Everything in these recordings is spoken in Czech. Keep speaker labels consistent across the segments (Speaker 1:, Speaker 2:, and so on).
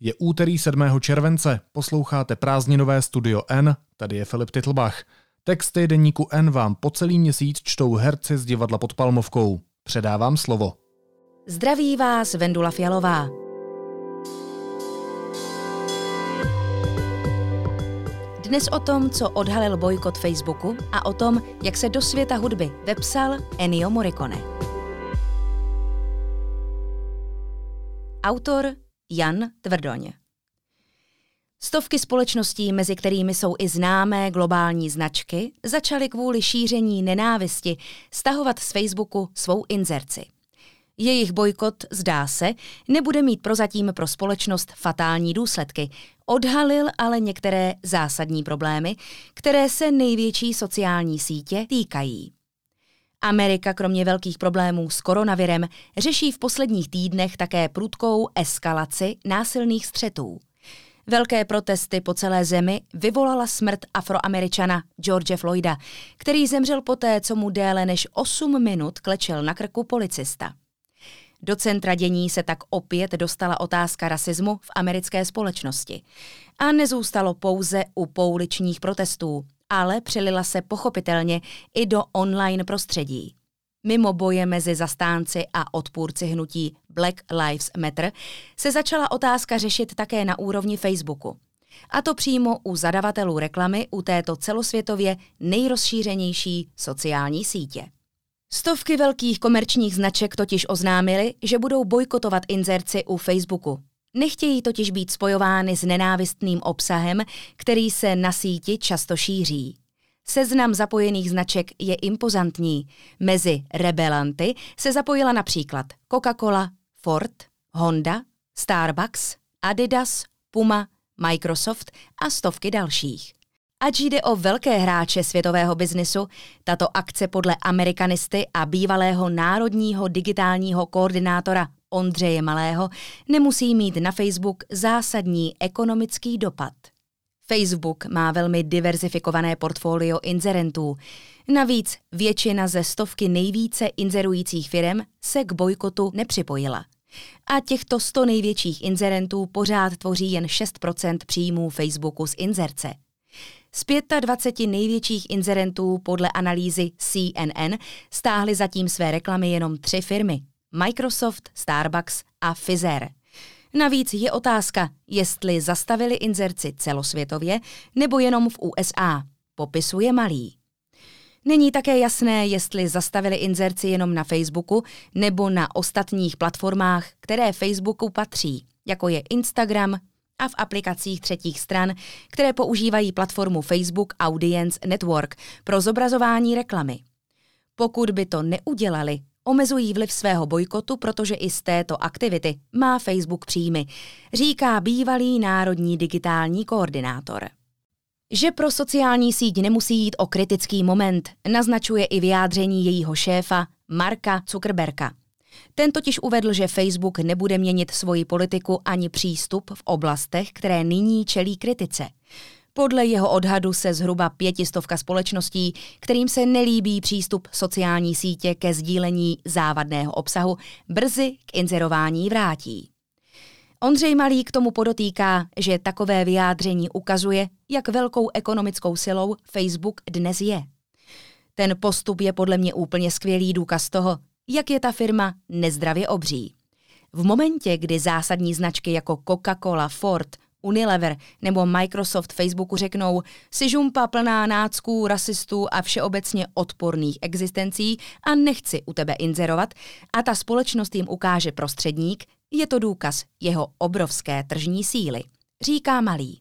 Speaker 1: Je úterý 7. července, posloucháte prázdninové Studio N, tady je Filip Titlbach. Texty deníku N vám po celý měsíc čtou herci z divadla pod Palmovkou. Předávám slovo.
Speaker 2: Zdraví vás Vendula Fialová. Dnes o tom, co odhalil bojkot Facebooku a o tom, jak se do světa hudby vepsal Ennio Morricone. Autor Jan Tvrdoň. Stovky společností, mezi kterými jsou i známé globální značky, začaly kvůli šíření nenávisti stahovat z Facebooku svou inzerci. Jejich bojkot, zdá se, nebude mít prozatím pro společnost fatální důsledky. Odhalil ale některé zásadní problémy, které se největší sociální sítě týkají. Amerika kromě velkých problémů s koronavirem řeší v posledních týdnech také prudkou eskalaci násilných střetů. Velké protesty po celé zemi vyvolala smrt afroameričana George Floyda, který zemřel poté, co mu déle než 8 minut klečel na krku policista. Do centra dění se tak opět dostala otázka rasismu v americké společnosti. A nezůstalo pouze u pouličních protestů, ale přelila se pochopitelně i do online prostředí. Mimo boje mezi zastánci a odpůrci hnutí Black Lives Matter se začala otázka řešit také na úrovni Facebooku. A to přímo u zadavatelů reklamy u této celosvětově nejrozšířenější sociální sítě. Stovky velkých komerčních značek totiž oznámily, že budou bojkotovat inzerci u Facebooku. Nechtějí totiž být spojovány s nenávistným obsahem, který se na síti často šíří. Seznam zapojených značek je impozantní. Mezi rebelanty se zapojila například Coca-Cola, Ford, Honda, Starbucks, Adidas, Puma, Microsoft a stovky dalších. Ač jde o velké hráče světového biznisu, tato akce podle amerikanisty a bývalého národního digitálního koordinátora Ondřeje Malého nemusí mít na Facebook zásadní ekonomický dopad. Facebook má velmi diverzifikované portfolio inzerentů. Navíc většina ze stovky nejvíce inzerujících firm se k bojkotu nepřipojila. A těchto 100 největších inzerentů pořád tvoří jen 6% příjmů Facebooku z inzerce. Z 25 největších inzerentů podle analýzy CNN stáhly zatím své reklamy jenom tři firmy – Microsoft, Starbucks a Pfizer. Navíc je otázka, jestli zastavili inzerci celosvětově nebo jenom v USA, popisuje Malý. Není také jasné, jestli zastavili inzerci jenom na Facebooku nebo na ostatních platformách, které Facebooku patří, jako je Instagram, a v aplikacích třetích stran, které používají platformu Facebook Audience Network pro zobrazování reklamy. Pokud by to neudělali, omezují vliv svého bojkotu, protože i z této aktivity má Facebook příjmy, říká bývalý národní digitální koordinátor. Že pro sociální síť nemusí jít o kritický moment, naznačuje i vyjádření jejího šéfa Marka Zuckerberga. Ten totiž uvedl, že Facebook nebude měnit svoji politiku ani přístup v oblastech, které nyní čelí kritice. Podle jeho odhadu se zhruba pětistovka společností, kterým se nelíbí přístup sociální sítě ke sdílení závadného obsahu, brzy k inzerování vrátí. Ondřej Malý k tomu podotýká, že takové vyjádření ukazuje, jak velkou ekonomickou silou Facebook dnes je. Ten postup je podle mě úplně skvělý důkaz toho, jak je ta firma nezdravě obří. V momentě, kdy zásadní značky jako Coca-Cola, Ford, Unilever nebo Microsoft Facebooku řeknou si žumpa plná nácků, rasistů a všeobecně odporných existencí a nechci u tebe inzerovat a ta společnost jim ukáže prostředník, je to důkaz jeho obrovské tržní síly, říká Malý.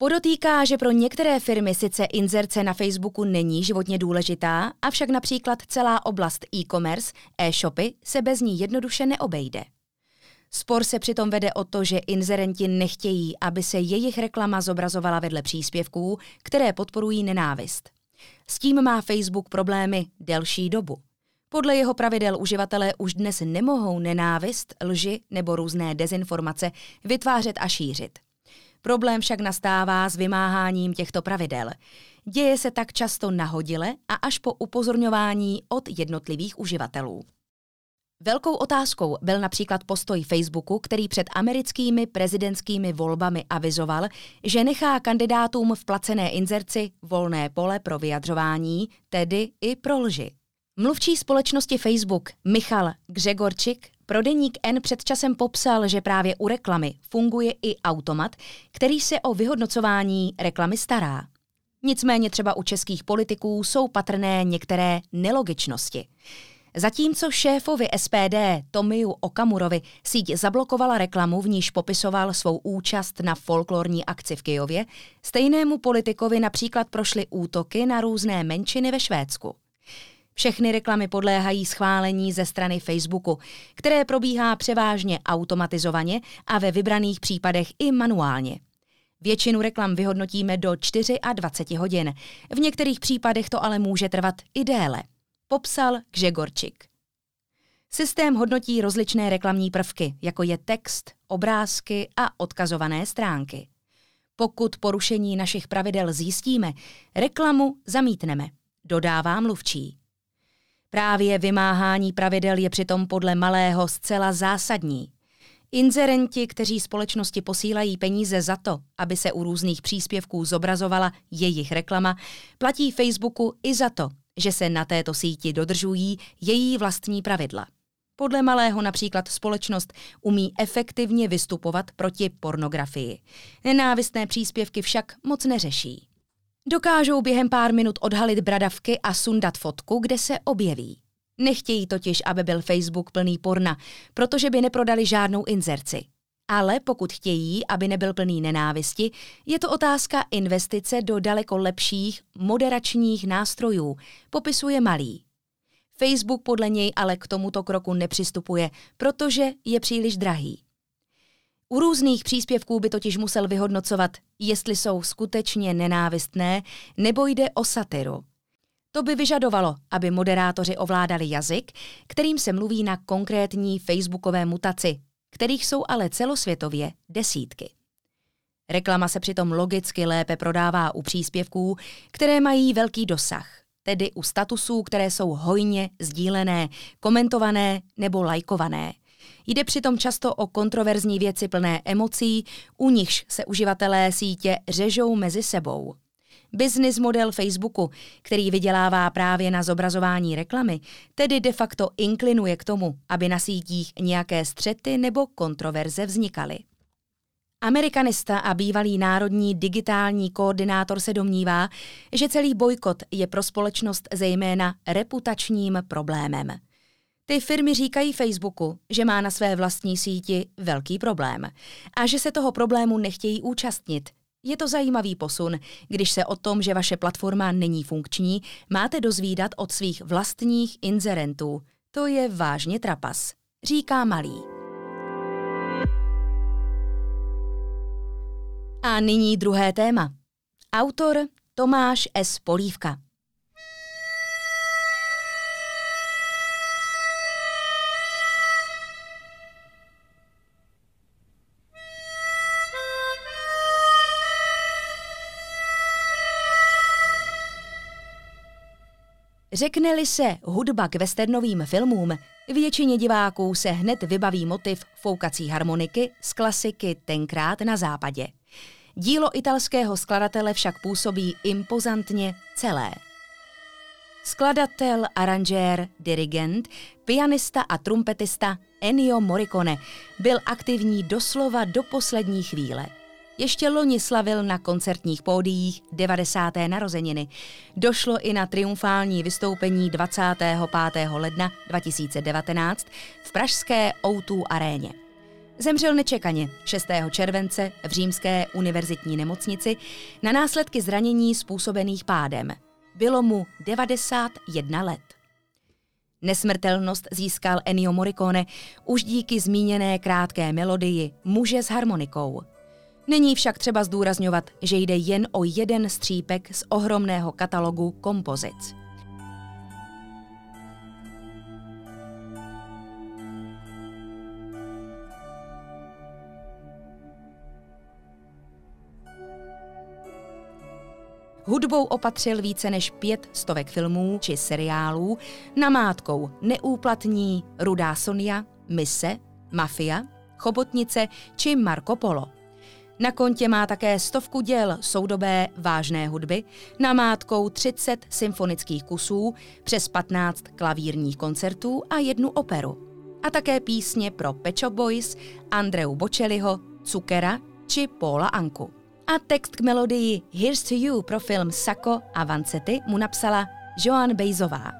Speaker 2: Podotýká, že pro některé firmy sice inzerce na Facebooku není životně důležitá, avšak například celá oblast e-commerce, e-shopy se bez ní jednoduše neobejde. Spor se přitom vede o to, že inzerenti nechtějí, aby se jejich reklama zobrazovala vedle příspěvků, které podporují nenávist. S tím má Facebook problémy delší dobu. Podle jeho pravidel uživatelé už dnes nemohou nenávist, lži nebo různé dezinformace vytvářet a šířit. Problém však nastává s vymáháním těchto pravidel. Děje se tak často nahodile a až po upozorňování od jednotlivých uživatelů. Velkou otázkou byl například postoj Facebooku, který před americkými prezidentskými volbami avizoval, že nechá kandidátům v placené inzerci volné pole pro vyjadřování, tedy i pro lži. Mluvčí společnosti Facebook Michal Gregorčik pro deník N před časem popsal, že právě u reklamy funguje i automat, který se o vyhodnocování reklamy stará. Nicméně třeba u českých politiků jsou patrné některé nelogičnosti. Zatímco šéfovi SPD Tomiu Okamurovi síť zablokovala reklamu, v níž popisoval svou účast na folklorní akci v Kijově, stejnému politikovi například prošly útoky na různé menšiny ve Švédsku. Všechny reklamy podléhají schválení ze strany Facebooku, které probíhá převážně automatizovaně a ve vybraných případech i manuálně. Většinu reklam vyhodnotíme do 24 hodin. V některých případech to ale může trvat i déle popsal Gžegorčik. Systém hodnotí rozličné reklamní prvky, jako je text, obrázky a odkazované stránky. Pokud porušení našich pravidel zjistíme, reklamu zamítneme, dodává mluvčí. Právě vymáhání pravidel je přitom podle malého zcela zásadní. Inzerenti, kteří společnosti posílají peníze za to, aby se u různých příspěvků zobrazovala jejich reklama, platí Facebooku i za to, že se na této síti dodržují její vlastní pravidla. Podle malého například společnost umí efektivně vystupovat proti pornografii. Nenávistné příspěvky však moc neřeší. Dokážou během pár minut odhalit bradavky a sundat fotku, kde se objeví. Nechtějí totiž, aby byl Facebook plný porna, protože by neprodali žádnou inzerci. Ale pokud chtějí, aby nebyl plný nenávisti, je to otázka investice do daleko lepších moderačních nástrojů, popisuje Malý. Facebook podle něj ale k tomuto kroku nepřistupuje, protože je příliš drahý. U různých příspěvků by totiž musel vyhodnocovat, jestli jsou skutečně nenávistné nebo jde o satiru. To by vyžadovalo, aby moderátoři ovládali jazyk, kterým se mluví na konkrétní facebookové mutaci, kterých jsou ale celosvětově desítky. Reklama se přitom logicky lépe prodává u příspěvků, které mají velký dosah, tedy u statusů, které jsou hojně sdílené, komentované nebo lajkované. Jde přitom často o kontroverzní věci plné emocí, u nichž se uživatelé sítě řežou mezi sebou. Business model Facebooku, který vydělává právě na zobrazování reklamy, tedy de facto inklinuje k tomu, aby na sítích nějaké střety nebo kontroverze vznikaly. Amerikanista a bývalý národní digitální koordinátor se domnívá, že celý bojkot je pro společnost zejména reputačním problémem. Ty firmy říkají Facebooku, že má na své vlastní síti velký problém a že se toho problému nechtějí účastnit, je to zajímavý posun, když se o tom, že vaše platforma není funkční, máte dozvídat od svých vlastních inzerentů. To je vážně trapas, říká Malý. A nyní druhé téma. Autor Tomáš S. Polívka. Řekne-li se hudba k westernovým filmům, většině diváků se hned vybaví motiv foukací harmoniky z klasiky Tenkrát na západě. Dílo italského skladatele však působí impozantně celé. Skladatel, aranžér, dirigent, pianista a trumpetista Ennio Morricone byl aktivní doslova do poslední chvíle – ještě loni slavil na koncertních pódiích 90. narozeniny. Došlo i na triumfální vystoupení 25. ledna 2019 v pražské O2 aréně. Zemřel nečekaně 6. července v římské univerzitní nemocnici na následky zranění způsobených pádem. Bylo mu 91 let. Nesmrtelnost získal Ennio Morricone už díky zmíněné krátké melodii Muže s harmonikou – Není však třeba zdůrazňovat, že jde jen o jeden střípek z ohromného katalogu kompozic. Hudbou opatřil více než pět stovek filmů či seriálů, namátkou Neúplatní, Rudá Sonia, Mise, Mafia, Chobotnice či Marco Polo. Na kontě má také stovku děl soudobé vážné hudby, namátkou 30 symfonických kusů, přes 15 klavírních koncertů a jednu operu. A také písně pro Pecho Boys, Andreu Bocelliho, Cukera či Paula Anku. A text k melodii Here's to You pro film Sako a Vancety mu napsala Joan Bejzová.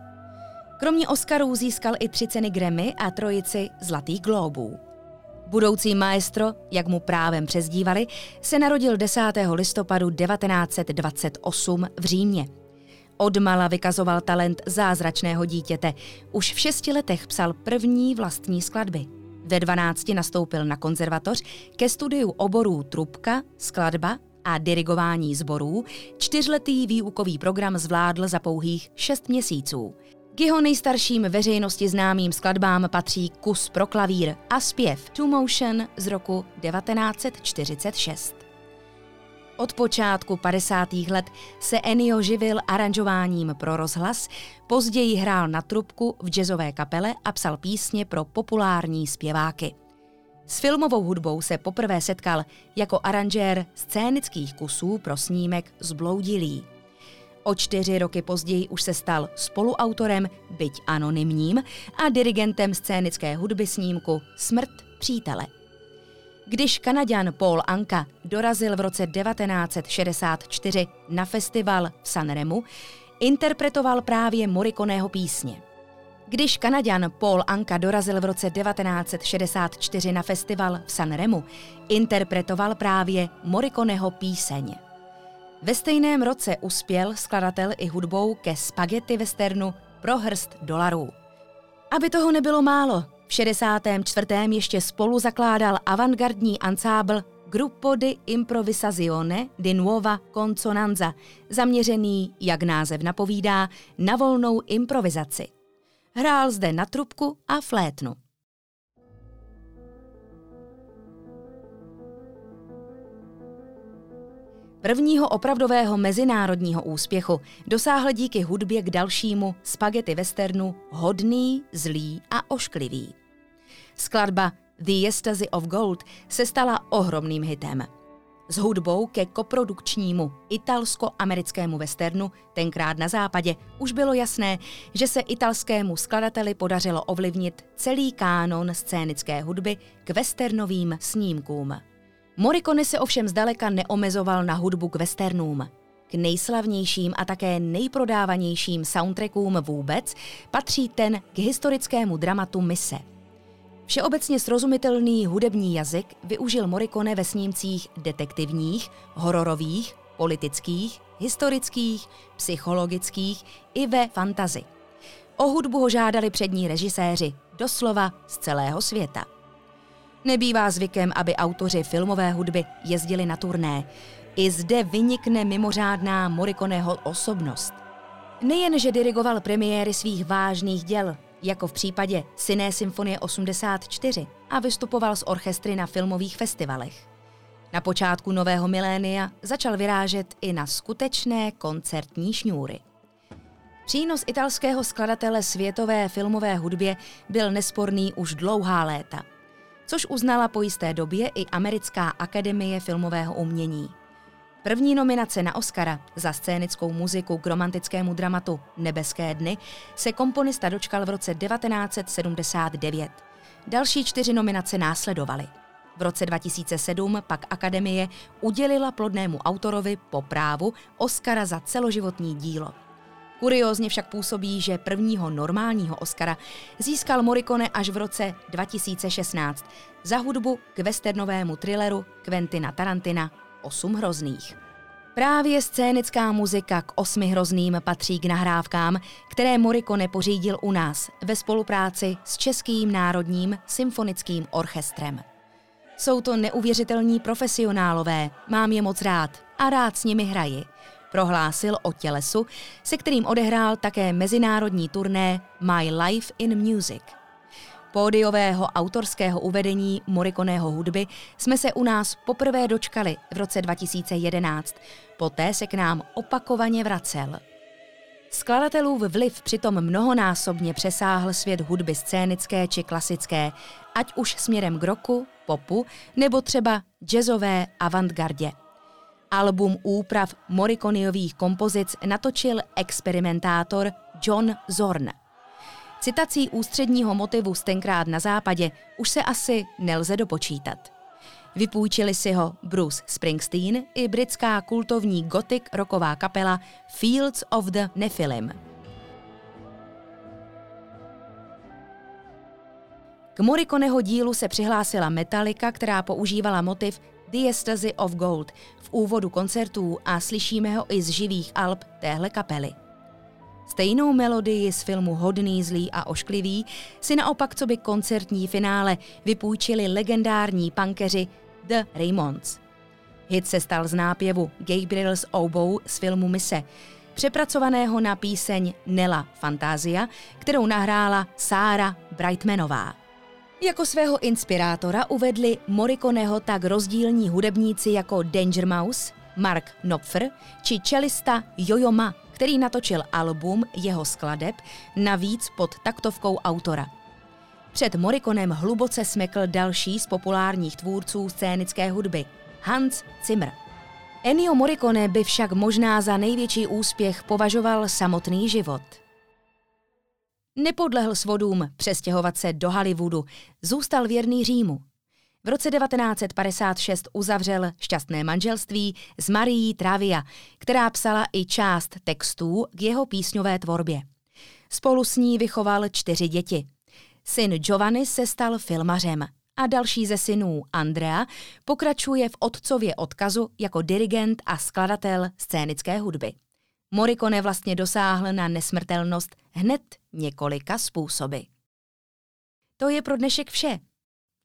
Speaker 2: Kromě Oscarů získal i tři ceny Grammy a trojici Zlatých glóbů. Budoucí maestro, jak mu právem přezdívali, se narodil 10. listopadu 1928 v Římě. Odmala vykazoval talent zázračného dítěte. Už v šesti letech psal první vlastní skladby. Ve 12 nastoupil na konzervatoř ke studiu oborů trubka, skladba a dirigování sborů. Čtyřletý výukový program zvládl za pouhých šest měsíců. K jeho nejstarším veřejnosti známým skladbám patří Kus pro klavír a zpěv Two Motion z roku 1946. Od počátku 50. let se Ennio živil aranžováním pro rozhlas, později hrál na trubku v jazzové kapele a psal písně pro populární zpěváky. S filmovou hudbou se poprvé setkal jako aranžér scénických kusů pro snímek Zbloudilý. O čtyři roky později už se stal spoluautorem, byť anonymním, a dirigentem scénické hudby snímku Smrt přítele. Když Kanaďan Paul Anka dorazil v roce 1964 na festival v Sanremu, interpretoval právě Morikoného písně. Když Kanaďan Paul Anka dorazil v roce 1964 na festival v Sanremu, interpretoval právě Morikoného píseň. Ve stejném roce uspěl skladatel i hudbou ke spaghetti westernu pro hrst dolarů. Aby toho nebylo málo, v 64. ještě spolu zakládal avantgardní ansábl Gruppo di Improvisazione di Nuova Consonanza, zaměřený, jak název napovídá, na volnou improvizaci. Hrál zde na trubku a flétnu. Prvního opravdového mezinárodního úspěchu dosáhl díky hudbě k dalšímu spaghetti westernu Hodný, zlý a ošklivý. Skladba The Ecstasy of Gold se stala ohromným hitem. S hudbou ke koprodukčnímu italsko-americkému westernu tenkrát na západě už bylo jasné, že se italskému skladateli podařilo ovlivnit celý kánon scénické hudby k westernovým snímkům. Morricone se ovšem zdaleka neomezoval na hudbu k westernům. K nejslavnějším a také nejprodávanějším soundtrackům vůbec patří ten k historickému dramatu Mise. Všeobecně srozumitelný hudební jazyk využil Morricone ve snímcích detektivních, hororových, politických, historických, psychologických i ve fantazi. O hudbu ho žádali přední režiséři, doslova z celého světa. Nebývá zvykem, aby autoři filmové hudby jezdili na turné. I zde vynikne mimořádná Morikoneho osobnost. Nejen, že dirigoval premiéry svých vážných děl, jako v případě Siné symfonie 84 a vystupoval s orchestry na filmových festivalech. Na počátku nového milénia začal vyrážet i na skutečné koncertní šňůry. Přínos italského skladatele světové filmové hudbě byl nesporný už dlouhá léta – což uznala po jisté době i Americká akademie filmového umění. První nominace na Oscara za scénickou muziku k romantickému dramatu Nebeské dny se komponista dočkal v roce 1979. Další čtyři nominace následovaly. V roce 2007 pak Akademie udělila plodnému autorovi po právu Oscara za celoživotní dílo. Kuriózně však působí, že prvního normálního Oscara získal Morricone až v roce 2016 za hudbu k westernovému thrilleru Quentina Tarantina Osm hrozných. Právě scénická muzika k osmi hrozným patří k nahrávkám, které Morricone pořídil u nás ve spolupráci s Českým národním symfonickým orchestrem. Jsou to neuvěřitelní profesionálové, mám je moc rád a rád s nimi hraji – prohlásil o tělesu, se kterým odehrál také mezinárodní turné My Life in Music. Pódiového autorského uvedení Morikoného hudby jsme se u nás poprvé dočkali v roce 2011. Poté se k nám opakovaně vracel. Skladatelův vliv přitom mnohonásobně přesáhl svět hudby scénické či klasické, ať už směrem k roku, popu nebo třeba jazzové avantgardě. Album úprav Morikoniových kompozic natočil experimentátor John Zorn. Citací ústředního motivu z tenkrát na západě už se asi nelze dopočítat. Vypůjčili si ho Bruce Springsteen i britská kultovní gothic roková kapela Fields of the Nephilim. K Morikoneho dílu se přihlásila Metallica, která používala motiv The Ecstasy of Gold v úvodu koncertů a slyšíme ho i z živých alb téhle kapely. Stejnou melodii z filmu Hodný, zlý a ošklivý si naopak co by koncertní finále vypůjčili legendární pankeři The Raymonds. Hit se stal z nápěvu Gabriel's Oboe z filmu Mise, přepracovaného na píseň Nela Fantázia, kterou nahrála Sára Brightmanová. Jako svého inspirátora uvedli Morikoneho tak rozdílní hudebníci jako Danger Mouse, Mark Knopfer či čelista Jojo Ma, který natočil album jeho skladeb, navíc pod taktovkou autora. Před Morikonem hluboce smekl další z populárních tvůrců scénické hudby, Hans Zimmer. Ennio Morricone by však možná za největší úspěch považoval samotný život – Nepodlehl svodům přestěhovat se do Hollywoodu, zůstal věrný Římu. V roce 1956 uzavřel šťastné manželství s Marií Travia, která psala i část textů k jeho písňové tvorbě. Spolu s ní vychoval čtyři děti. Syn Giovanni se stal filmařem a další ze synů Andrea pokračuje v otcově odkazu jako dirigent a skladatel scénické hudby. Morikone vlastně dosáhl na nesmrtelnost hned několika způsoby. To je pro dnešek vše.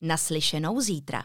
Speaker 2: Naslyšenou zítra.